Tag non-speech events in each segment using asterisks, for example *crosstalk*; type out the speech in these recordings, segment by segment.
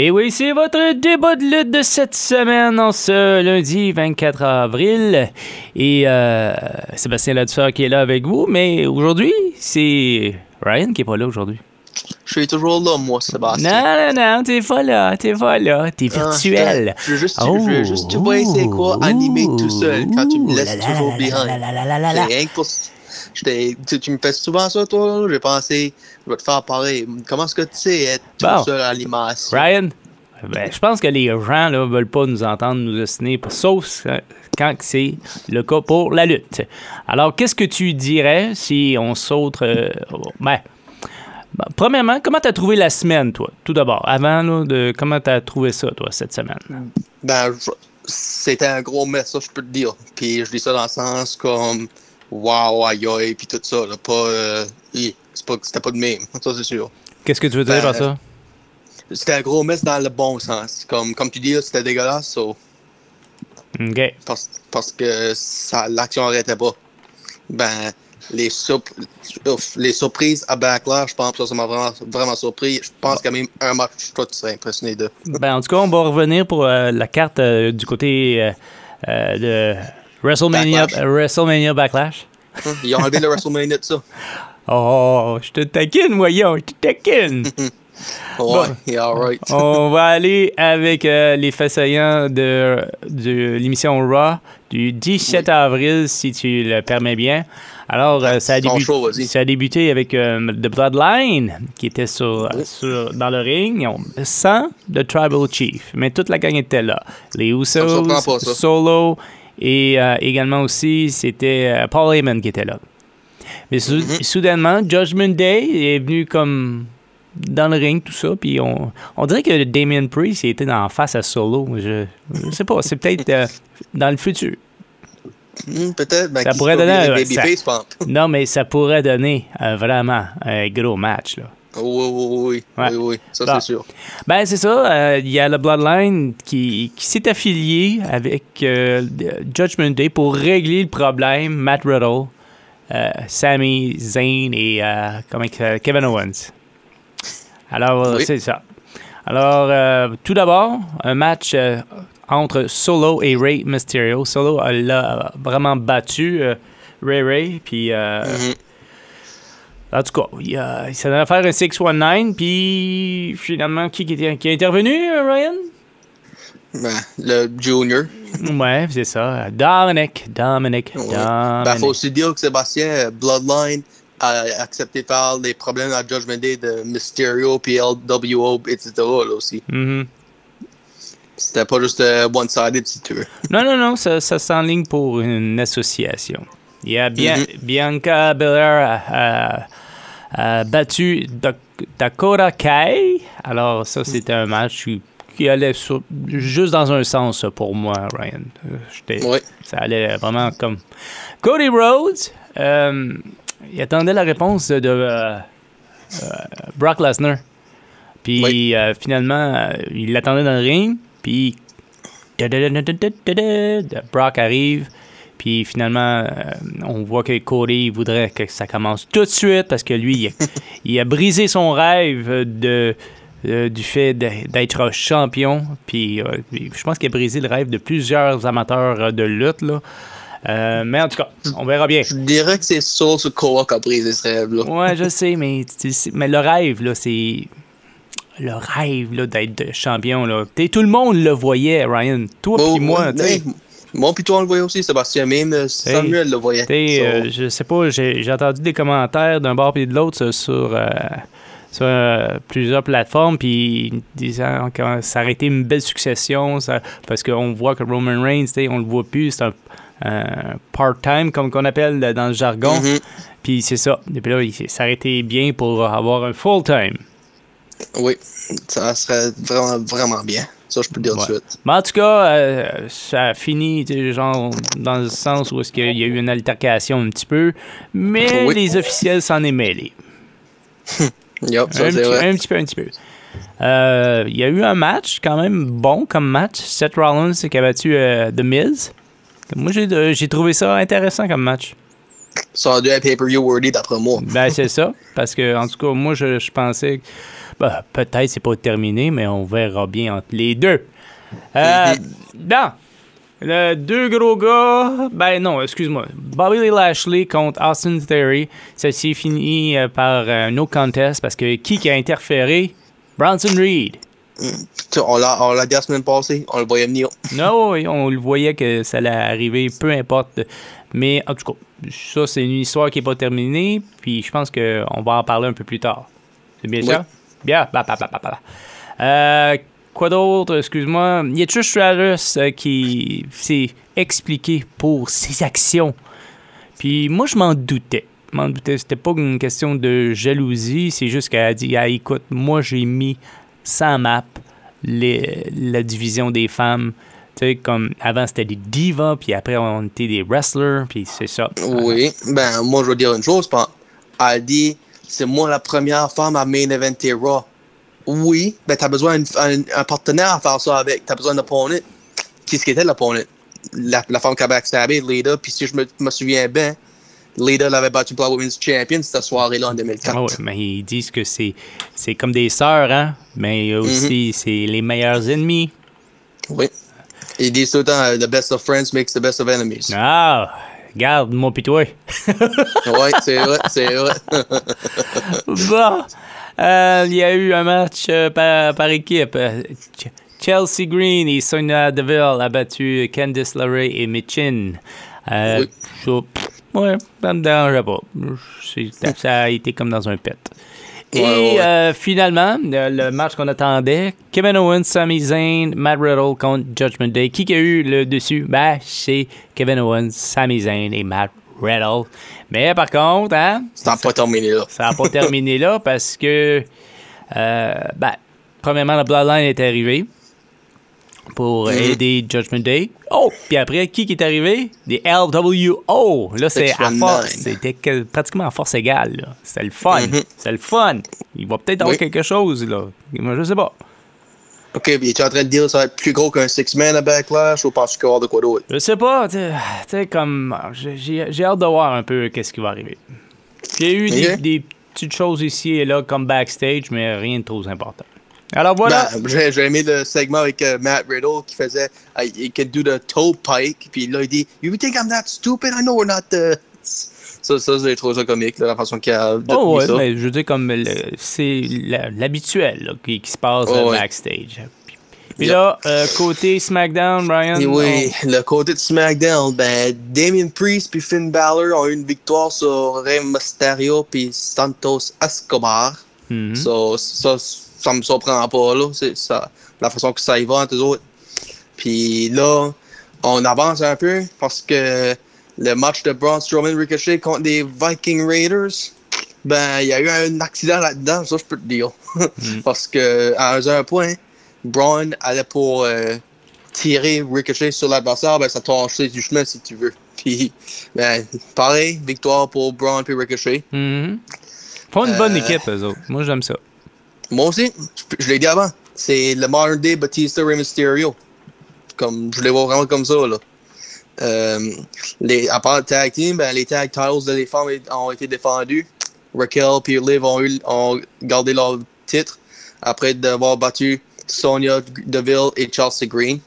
Et oui, c'est votre débat de lutte de cette semaine en ce lundi 24 avril. Et euh, Sébastien Ladusseur qui est là avec vous, mais aujourd'hui, c'est Ryan qui est pas là aujourd'hui. Je suis toujours là, moi, Sébastien. Non, non, non, t'es pas là, t'es pas là, t'es Ah, virtuel. Je veux juste, je veux juste, tu vois, c'est quoi, animer tout seul quand tu me laisses Ouh, toujours la, behind. la, pour. Tu, tu me fais souvent ça, toi? J'ai pensé, je vais te faire pareil. Comment est-ce que tu sais être Bon. seul à? Ryan, ben, je pense que les gens ne veulent pas nous entendre nous dessiner, sauf quand c'est le cas pour la lutte. Alors, qu'est-ce que tu dirais si on saute... euh, ben, ben, premièrement, comment tu as trouvé la semaine, toi, tout d'abord, avant, là, de comment tu as trouvé ça, toi, cette semaine? Ben, c'était un gros mess, ça, je peux te dire. Puis je dis ça dans le sens comme, wow, aïe, aïe, puis tout ça, là, pas, euh, c'était pas de même, *laughs* ça c'est sûr. Qu'est-ce que tu veux dire Ben, par ça? C'était un gros mess dans le bon sens. Comme, comme tu dis, là, c'était dégueulasse, so, OK. parce, parce que l'action arrêtait pas. Ben, les, surp- les surprises à Backlash, je pense que ça, ça m'a vraiment, vraiment surpris. Je pense quand même un match, toi, tu serais impressionné de. Ben, en tout cas, on va revenir pour euh, la carte euh, du côté euh, euh, de WrestleMania Backlash. euh, WrestleMania Backlash. Ils ont enlevé le *laughs* WrestleMania de ça. Oh, je te taquine, voyons, je te taquine. *laughs* Ouais, yeah, alright. *laughs* On va aller avec euh, les faits saillants de, de l'émission Raw du 17 avril, si tu le permets bien. Alors, euh, ça, a débuté, show, vas-y. ça a débuté avec euh, The Bloodline, qui était sur, sur- dans le ring, sans The Tribal Chief. Mais toute la gang était là. Les Usos, pas. Solo, et également aussi, c'était Paul Heyman qui était là. Mais sou- Mm-hmm. soudainement, Judgment Day est venu comme dans le ring, tout ça, puis on, on dirait que Damien Priest il était en face à Solo. Je, je sais pas, c'est peut-être euh, dans le futur. Hmm, Peut-être. Ben, Ça pourrait donner Babyface, pump. *laughs* Non, mais ça pourrait donner euh, vraiment un gros match, là. Oui, oui, oui, Ouais. oui, oui, ça c'est sûr. Ben, c'est ça. euh, Il y a le Bloodline qui, qui s'est affilié avec euh, Judgment Day pour régler le problème. Matt Riddle, euh, Sami Zayn et euh, comment? Kevin Owens. Alors, euh, Oui. c'est ça. Alors, euh, tout d'abord, un match euh, entre Solo et Ray Mysterio. Solo euh, l'a vraiment battu euh, Ray Ray. Puis, euh, Mhm. en tout cas, il, a- il s'en allait faire un 619. Puis, finalement, qui, qui, est intervenu, euh, Ryan? Ben, le Junior. Ouais, c'est ça. Dominic. Dominic. Ouais. Dominic. Ben, faut aussi dire que Sébastien, euh, Bloodline, a accepté faire les problèmes à Judgment Day de Mysterio, puis LWO, etc. Là aussi. Mhm. C'était pas juste euh, one-sided, si tu veux. *laughs* Non, non, non, ça, ça s'enligne pour une association. Il y a bien, Mhm. Bianca Belair a, a- a battu Dak- Dakota Kai. Alors, ça, c'était un match qui, allait sur- juste dans un sens pour moi, Ryan. Euh, Ouais. Ça allait vraiment comme. Cody Rhodes, euh, il attendait la réponse de euh, euh, Brock Lesnar. Puis Oui. finalement, il l'attendait dans le ring. Puis Brock arrive. Puis finalement, euh, on voit que Cody voudrait que ça commence tout de suite parce que lui, il a, *laughs* il a brisé son rêve de, euh, du fait d'être champion. Puis euh, je pense qu'il a brisé le rêve de plusieurs amateurs euh, de lutte. Là. Euh, mais en tout cas, on verra bien. Je dirais que c'est Soul Sokoa qui a brisé ce rêve-là. Ouais, je sais, mais, mais le rêve, là, c'est. Le rêve là, d'être champion. Là. T'sais, tout le monde le voyait, Ryan. Toi Bon, puis moi, Moi, puis toi, on le voyait aussi, Sébastien. Même Samuel le voyait. So, euh, je sais pas, j'ai j'ai entendu des commentaires d'un bord et de l'autre sur, euh, sur euh, plusieurs plateformes, puis disant que ça aurait été une belle succession, ça- parce qu'on voit que Roman Reigns, on le voit plus, c'est un, part-time, comme qu'on appelle dans le jargon. Mhm. Puis c'est ça. Et puis là, il- été bien pour avoir un full-time. Oui, ça serait vraiment, vraiment bien. Ça, je peux le dire Ouais. tout de suite. Mais en tout cas, euh, ça a fini, genre, dans le sens où est-ce qu'il y a eu une altercation un petit peu, mais Oui. les officiels s'en est mêlés. *laughs* Ça, un, petit, vrai. un petit peu, un petit peu. Euh, Il y a eu un match quand même bon comme match. Seth Rollins qui a battu euh, The Miz. Moi, j'ai euh, j'ai trouvé ça intéressant comme match. Ça a dû être pay-per-view worthy d'après moi. Ben, c'est ça. Parce que, en tout cas, moi, je, je pensais. que- ben, peut-être c'est pas terminé, mais on verra bien entre les deux. Euh, non. Le deux gros gars. Ben, non, excuse-moi. Bobby Lashley contre Austin Theory. Ça s'est fini euh, par euh, no contest parce que qui qui a interféré? Bronson Reed. Sais, On l'a on l'a dit la semaine passée, on le voyait venir. Non, oui, on le voyait que ça allait arriver, peu importe. Mais en tout cas, ça, c'est une histoire qui n'est pas terminée. Puis je pense qu'on va en parler un peu plus tard. C'est bien Oui. ça? Bien. Bah, bah, bah, bah, bah. Euh, quoi d'autre? Excuse-moi. Il y a Trish Stratus euh, qui s'est expliqué pour ses actions. Puis moi, je m'en doutais. Je m'en doutais. C'était pas une question de jalousie. C'est juste qu'elle a dit ah, écoute, moi, j'ai mis sans map les- la division des femmes. Tu sais, comme avant, c'était des divas, puis après, on était des wrestlers, puis c'est ça. Oui, ben moi je veux dire une chose. Elle dit c'est moi la première femme à main eventer Raw. Oui, ben t'as besoin d'un un, partenaire à faire ça avec. T'as besoin d'un opponent. Qu'est-ce qui était l'opponent? La, la femme qui a backstabé, Leda, puis si je me, me souviens bien, Leda l'avait battu pour la Women's Champion cette soirée-là en 2004. Ah ouais, mais ils disent que c'est, c'est comme des sœurs, hein? Mais aussi, c'est les meilleurs ennemis. Oui. Ils disent tout le temps, the best of friends makes the best of enemies. Ah, regarde, mon pis toi. ouais, c'est vrai, c'est vrai. *laughs* bon, euh, il y a eu un match euh, par, par équipe. Euh, Ch- Chelsea Green et Sonia Deville a battu Candice LeRae et Mitchin. Euh, Oui. ça, pff, ouais, ça me dérangeait pas. Ça a été comme dans un pet. Et Ouais, ouais, ouais. euh, finalement, le, le match qu'on attendait, Kevin Owens, Sami Zayn, Matt Riddle contre Judgment Day. Qui qui a eu le dessus? Ben, c'est Kevin Owens, Sami Zayn et Matt Riddle. Mais par contre, hein, Ça n'a pas terminé là. ça n'a pas terminé là parce que, euh, ben, premièrement, la Bloodline est arrivée pour Mhm. aider Judgment Day. Oh, puis après, qui est arrivé? Des LWO. Là, c'est à force. C'était que- pratiquement à force égale. là. C'est le fun. Mhm. C'est le fun. Il va peut-être avoir quelque chose, là. Moi, je sais pas. Ok, puis es-tu en train de dire que ça va être plus gros qu'un six-man à Backlash ou penses-tu qu'il va y avoir de quoi d'autre? Je sais pas, tu sais, tu comme. J'ai- hâte de voir un peu qu'est-ce qui va arriver. Il y a eu des, petites choses ici et là, comme backstage, mais rien de trop important. Alors voilà. Ben, j'ai aimé le segment avec euh, Matt Riddle qui faisait uh, he could do the toe pike puis là il dit You think I'm that stupid? I know we're not the ça, ça j'ai trouvé ça comique là, la façon qu'il a Oh défini ouais, ça. mais je veux dire comme c'est l'habituel qui, qui se passe Oh, euh, ouais. backstage. Puis, Yep. là, euh, côté SmackDown, Brian. Et oui, on- le côté de SmackDown, ben Damien Priest puis Finn Balor ont eu une victoire sur Rey Mysterio puis Santos Escobar. So, ça, ça me surprend pas, là. C'est ça, la façon que ça y va entre eux autres. Puis là, on avance un peu parce que le match de Braun Strowman Ricochet contre les Viking Raiders, ben, il y a eu un accident là-dedans, ça, je peux te dire. *laughs* parce que, à un point, Braun allait pour euh, tirer Ricochet sur l'adversaire, ben, ça t'a acheté du chemin si tu veux. *laughs* Puis, ben, pareil, victoire pour Braun puis Ricochet. Font une bonne Euh, équipe, eux autres. Moi, j'aime ça. Moi aussi, je, je l'ai dit avant. C'est le modern day Batista Rey Mysterio. Comme, je les vois vraiment comme ça, là. Euh, les, à part le tag team, ben, les tag titles de les femmes ont été défendus. Raquel et Liv ont, eu, ont gardé leur titre après d'avoir battu Sonia Deville et Chelsea Green.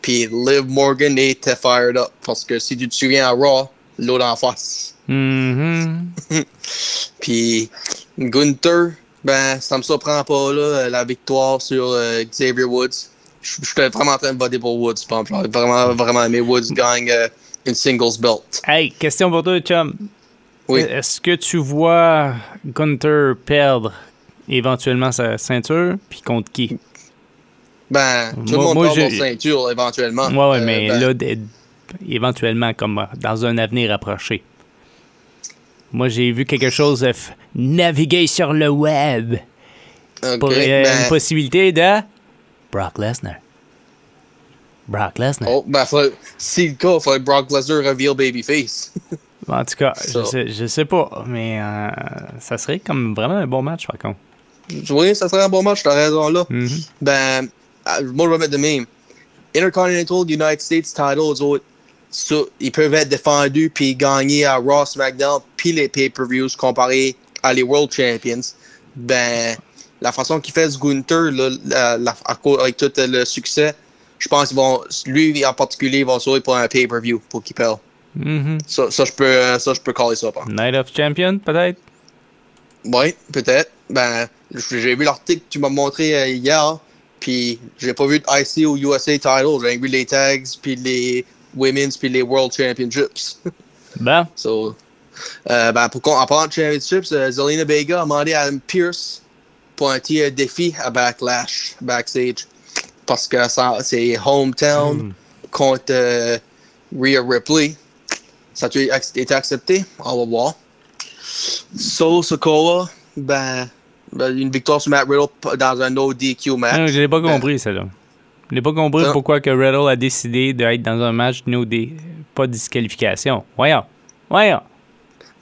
Puis Liv Morgan était fired up parce que si tu te souviens à Raw, l'autre en face. Mhm. *laughs* Puis Gunther, ben, ça me surprend pas, là, la victoire sur euh, Xavier Woods. Je J'étais vraiment en train de voter pour Woods. par exemple. J'aurais vraiment, vraiment aimé Woods gagne euh, une singles belt. Hey, question pour toi, chum. Oui. Est-ce que tu vois Gunther perdre éventuellement sa ceinture, puis contre qui? Ben, tout le Moi- monde moi, de j'ai- ceinture éventuellement. Ouais, ouais, Euh, mais ben, là, éventuellement, comme euh, dans un avenir approché. Moi, j'ai vu quelque chose naviguer sur le web ok, pour euh, ben, une possibilité de Brock Lesnar. Brock Lesnar. Oh, ben, faut, si le cas, il faudrait que Brock Lesnar reveal Babyface. *laughs* En tout cas, je sais, je sais pas, mais euh, ça serait comme vraiment un bon match, par contre. oui, ça serait un bon match, t'as raison là. Mhm. Ben, euh, moi, je vais mettre de même. Intercontinental United States title, eux autres, ça, ils peuvent être défendus puis gagner à Raw, SmackDown puis les pay-per-views comparé à les World Champions. Ben, la façon qu'il fait ce Gunther, là, la- la- avec tout le succès, je pense qu'ils vont, lui en particulier, il va sauver pour un pay-per-view pour qu'il perd. Mhm. Ça, ça, je peux, ça, je peux caller ça. par. Night of Champion, peut-être? Oui, peut-être. Ben, j'ai vu l'article que tu m'as montré euh, hier, puis j'ai pas vu de IC ou USA title. J'ai vu les tags, puis les women's, puis les World Championships. *laughs* Bon, so, euh, ben, pour qu'on en parlant de championships, euh, Zelina Vega a demandé à Adam Pierce pour un défi à Backlash, backstage, parce que ça- c'est hometown contre euh, Rhea Ripley. Ça a été accepté? On va voir. Soul Sokoa, ben, ben, une victoire sur Matt Riddle dans un no DQ match. Non, je l'ai pas Ben, compris, celle-là. Je n'ai pas compris Non. pourquoi que Riddle a décidé d'être dans un match no dé- pas de disqualification. Voyons. Voyons.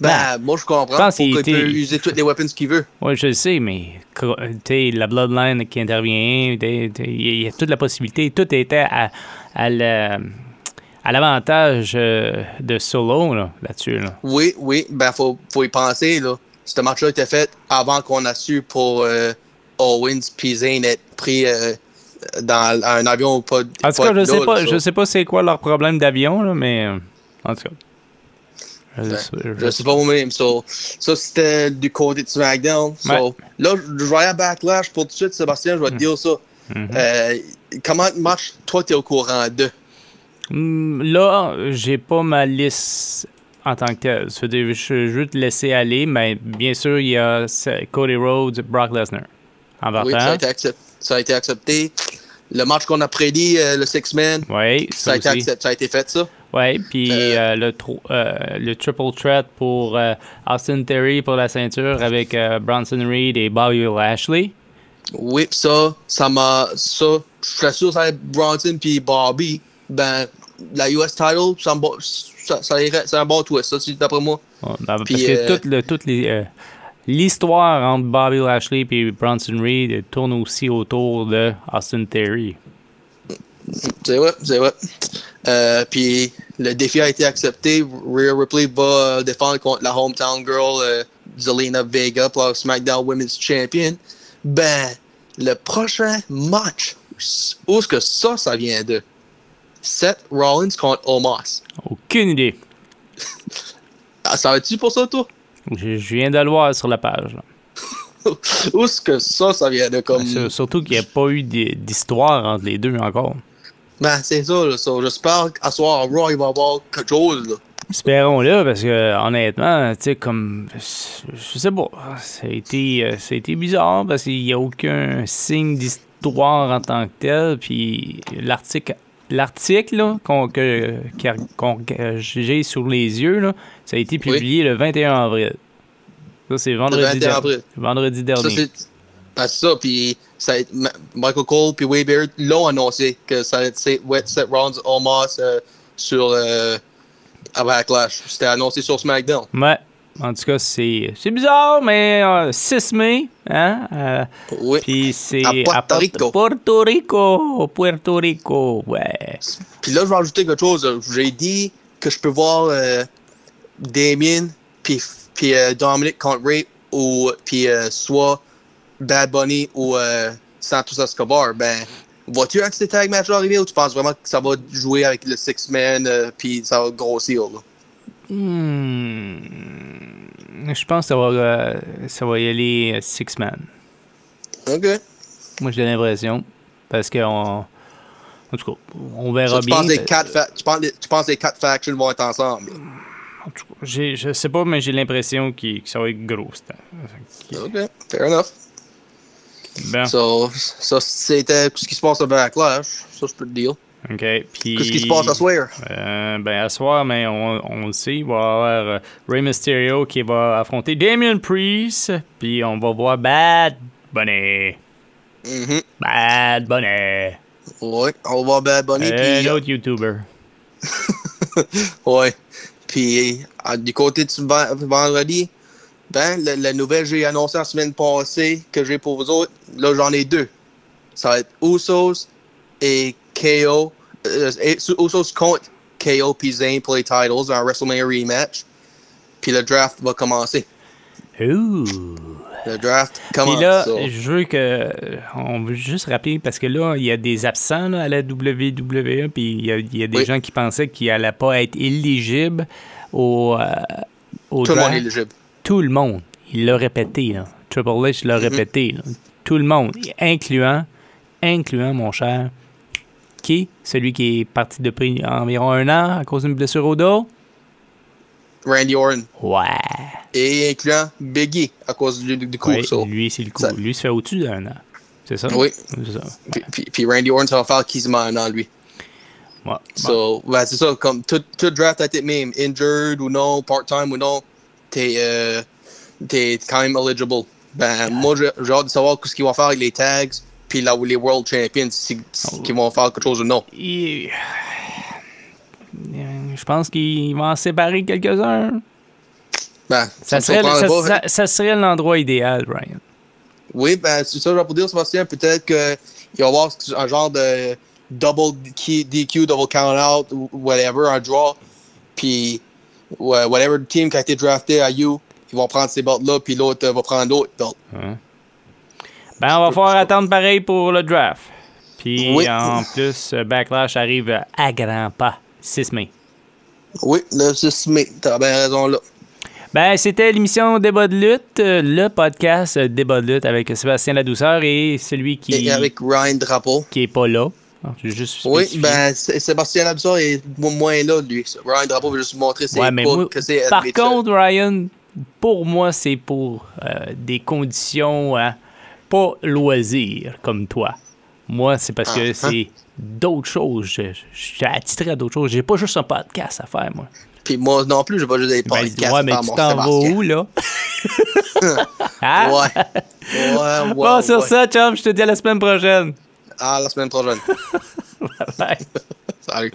Ben, moi, je comprends. Je pense qu'il peut user toutes les weapons qu'il veut. Oui, je le sais, mais t'sais, la Bloodline qui intervient, il y a toute la possibilité. Tout était à, à l'avantage euh, de Solo là, là-dessus. Là. Oui, oui, ben, faut, faut y penser, là. Ce match-là était fait avant qu'on a su pour euh, Owens puis Zayn être pris euh, dans un avion ou pas. En tout cas, je sais pas, je sais pas c'est quoi leur problème d'avion, mais en tout cas. Je, sais- je sais pas moi-même. So, ça, c'était du côté de SmackDown. So, Ouais. Là, je vais aller à Backlash pour tout de suite, Sébastien, je vais te dire ça. Mhm. Euh, comment le match, toi, t'es au courant de? Hmm, Là, j'ai pas ma liste en tant que telle. Ça Je, veux te laisser aller, mais bien sûr, il y a Cody Rhodes, Brock Lesnar. En Oui, ça a, été accept- ça a été accepté. Le match qu'on a prédit, euh, le Six-Man, Oui, ça, a été ça a été fait, ça. Oui, puis Euh, euh, le, euh, le triple threat pour Austin Terry pour la ceinture avec Bronson Reed et Bobby Lashley. Oui, pis ça, ça m'a. Ça, je suis sûr que ça va être Bronson puis Bobby. Ben, la US title, ça me ba- ça, ça c'est un bon twist, ça, c'est d'après moi. Ouais, ben, parce que toute, le- toute les, l'histoire entre Bobby Lashley et Bronson Reed tourne aussi autour de Austin Terry. C'est vrai, c'est vrai. Euh, puis le défi a été accepté. Rhea Ripley va euh, défendre contre la hometown girl euh, Zelina Vega pour la SmackDown Women's Champion. Ben, le prochain match, où est-ce que ça, ça vient de? Seth Rollins contre Omos. Aucune idée. *laughs* Ah, ça va-tu pour ça, toi? Je, je viens de le voir sur la page. là. *laughs* où est-ce que ça, ça vient de comme? Sur- Surtout qu'il n'y a pas eu d'hi- d'histoire entre les deux encore. Ben, c'est ça, là. So, J'espère qu'à soir, Raw, il va y avoir quelque chose, là. Espérons-le, parce que honnêtement, tu sais, comme. Je sais pas. Ça a été, euh, ça a été bizarre parce qu'il n'y a aucun signe d'histoire en tant que tel. Puis l'article. L'article qu'on, que, que j'ai sur les yeux, là, ça a été publié le 21 avril. Ça, c'est vendredi, 21 der- avril. vendredi Ça, dernier. c'est c'est ça. Puis ça Michael Cole puis Wade Barrett l'ont annoncé que ça allait être Seth Seth Rollins Omos euh, sur euh, à Backlash. C'était annoncé sur SmackDown. Ouais. En tout cas, c'est, c'est bizarre, mais euh, 6 mai, hein? euh, Oui. Puis c'est À Puerto Rico. Puerto Rico. Puerto Rico, ouais. Puis là, je vais ajouter quelque chose. J'ai dit que je peux voir euh, Damien puis puis euh, Dominic contre Ray ou puis euh, soit Bad Bunny ou euh, Santos Escobar. Ben, vas-tu avec ces tag matchs arriver ou tu penses vraiment que ça va jouer avec le six man euh, puis ça va grossir là? Hmm, Je pense que ça va, euh, ça va y aller euh, six man. Ok. Moi, j'ai l'impression. Parce que on, en tout cas, on verra Ça, tu, bien. penses les quatre tu, penses les, tu penses les quatre factions vont être ensemble? En tout cas, je sais pas, mais j'ai l'impression que ça va être gros. Ok, fair enough. Bon. So, ça, c'était ce qui se passe à Backlash. Ça, je peux te dire. OK. Puis. Qu'est-ce qui se passe à soir? Euh, ben, à soir, mais on, on le sait, il va y avoir euh, Rey Mysterio qui va affronter Damien Priest. Puis on va voir Bad Bunny. Mhm. Bad Bunny. Ouais, on va voir Bad Bunny. Un puis, autre YouTuber. *laughs* ouais. Puis, euh, du côté du ven- vendredi, ben, la, la nouvelle que j'ai annoncée la semaine passée que j'ai pour vous autres, là, j'en ai deux. Ça va être Usos et KO. euh, et- Usos contre KO puis Zayn pour les titles dans un WrestleMania rematch. Puis le draft va commencer. Ouh. Le draft Puis commence. là, so. je veux que. On veut juste rappeler, parce que là, il y a des absents là, à la WWE, puis il y a, il y a des Oui. gens qui pensaient qu'ils n'allaient pas être éligibles au, euh, au Tout le monde est éligible. Tout le monde. Il l'a répété, là. Triple H l'a Mhm. répété, là. Tout le monde, incluant, incluant, mon cher, qui? Celui qui est parti depuis environ un an à cause d'une blessure au dos? Randy Orton. Ouais. Et incluant Biggie à cause du, du coup. Ouais, so. lui, c'est le coup. Ça- Lui, ça fait au-dessus d'un an. C'est ça? Oui. Ça. Puis, puis, puis Randy Orton, ça va faire quasiment un an, lui. Ouais. So, ouais, c'est ça, comme tout, tout draft a été même, injured ou non, part-time ou non, t'es euh, t'es quand même eligible. Ben, moi, j'ai hâte de savoir ce qu'ils vont faire avec les tags, puis là où les World Champions, si, qu'ils vont faire quelque chose ou non. Je pense qu'il va en séparer quelques-uns. Ben, Ça, serait, ça, pas. ça- ça serait l'endroit idéal, Brian. Oui, ben, c'est ça, je vais dire, Sébastien, peut-être qu'il va y avoir un genre de double DQ, double count-out, ou whatever, un draw, puis whatever team qui a été drafté à You, ils vont prendre ces belts-là, puis l'autre euh, va prendre l'autre belt. Ben, on va falloir attendre pareil pour le draft. Puis, Oui. en plus, euh, Backlash arrive à grands pas, 6 mai. Oui, le 6 mai, t'as bien raison là. Ben, c'était l'émission Débat de lutte, euh, le podcast euh, Débat de lutte avec Sébastien Ladouceur et celui qui, Et avec Ryan Drapeau. qui est pas là. Alors, j'ai juste Oui, ben, Sé- Sébastien Labsor est mo- moins là, lui. Ryan Drapeau veut juste montrer ses Ouais, mais bouts, moi, que c'est par contre, Ryan, pour moi, c'est pour euh, des conditions hein, pas loisirs comme toi. Moi, c'est parce que Ah, c'est d'autres choses. Je, suis attitré à d'autres choses. J'ai pas juste un podcast à faire, moi. Puis moi non plus, je vais juste des Ben, podcasts. ouais, mais tu t'en vas où, là? *laughs* Hein? Ouais. Ouais, ouais. bon, sur ouais. ça, chum, je te dis à la semaine prochaine. À la semaine prochaine. Bye. Salut.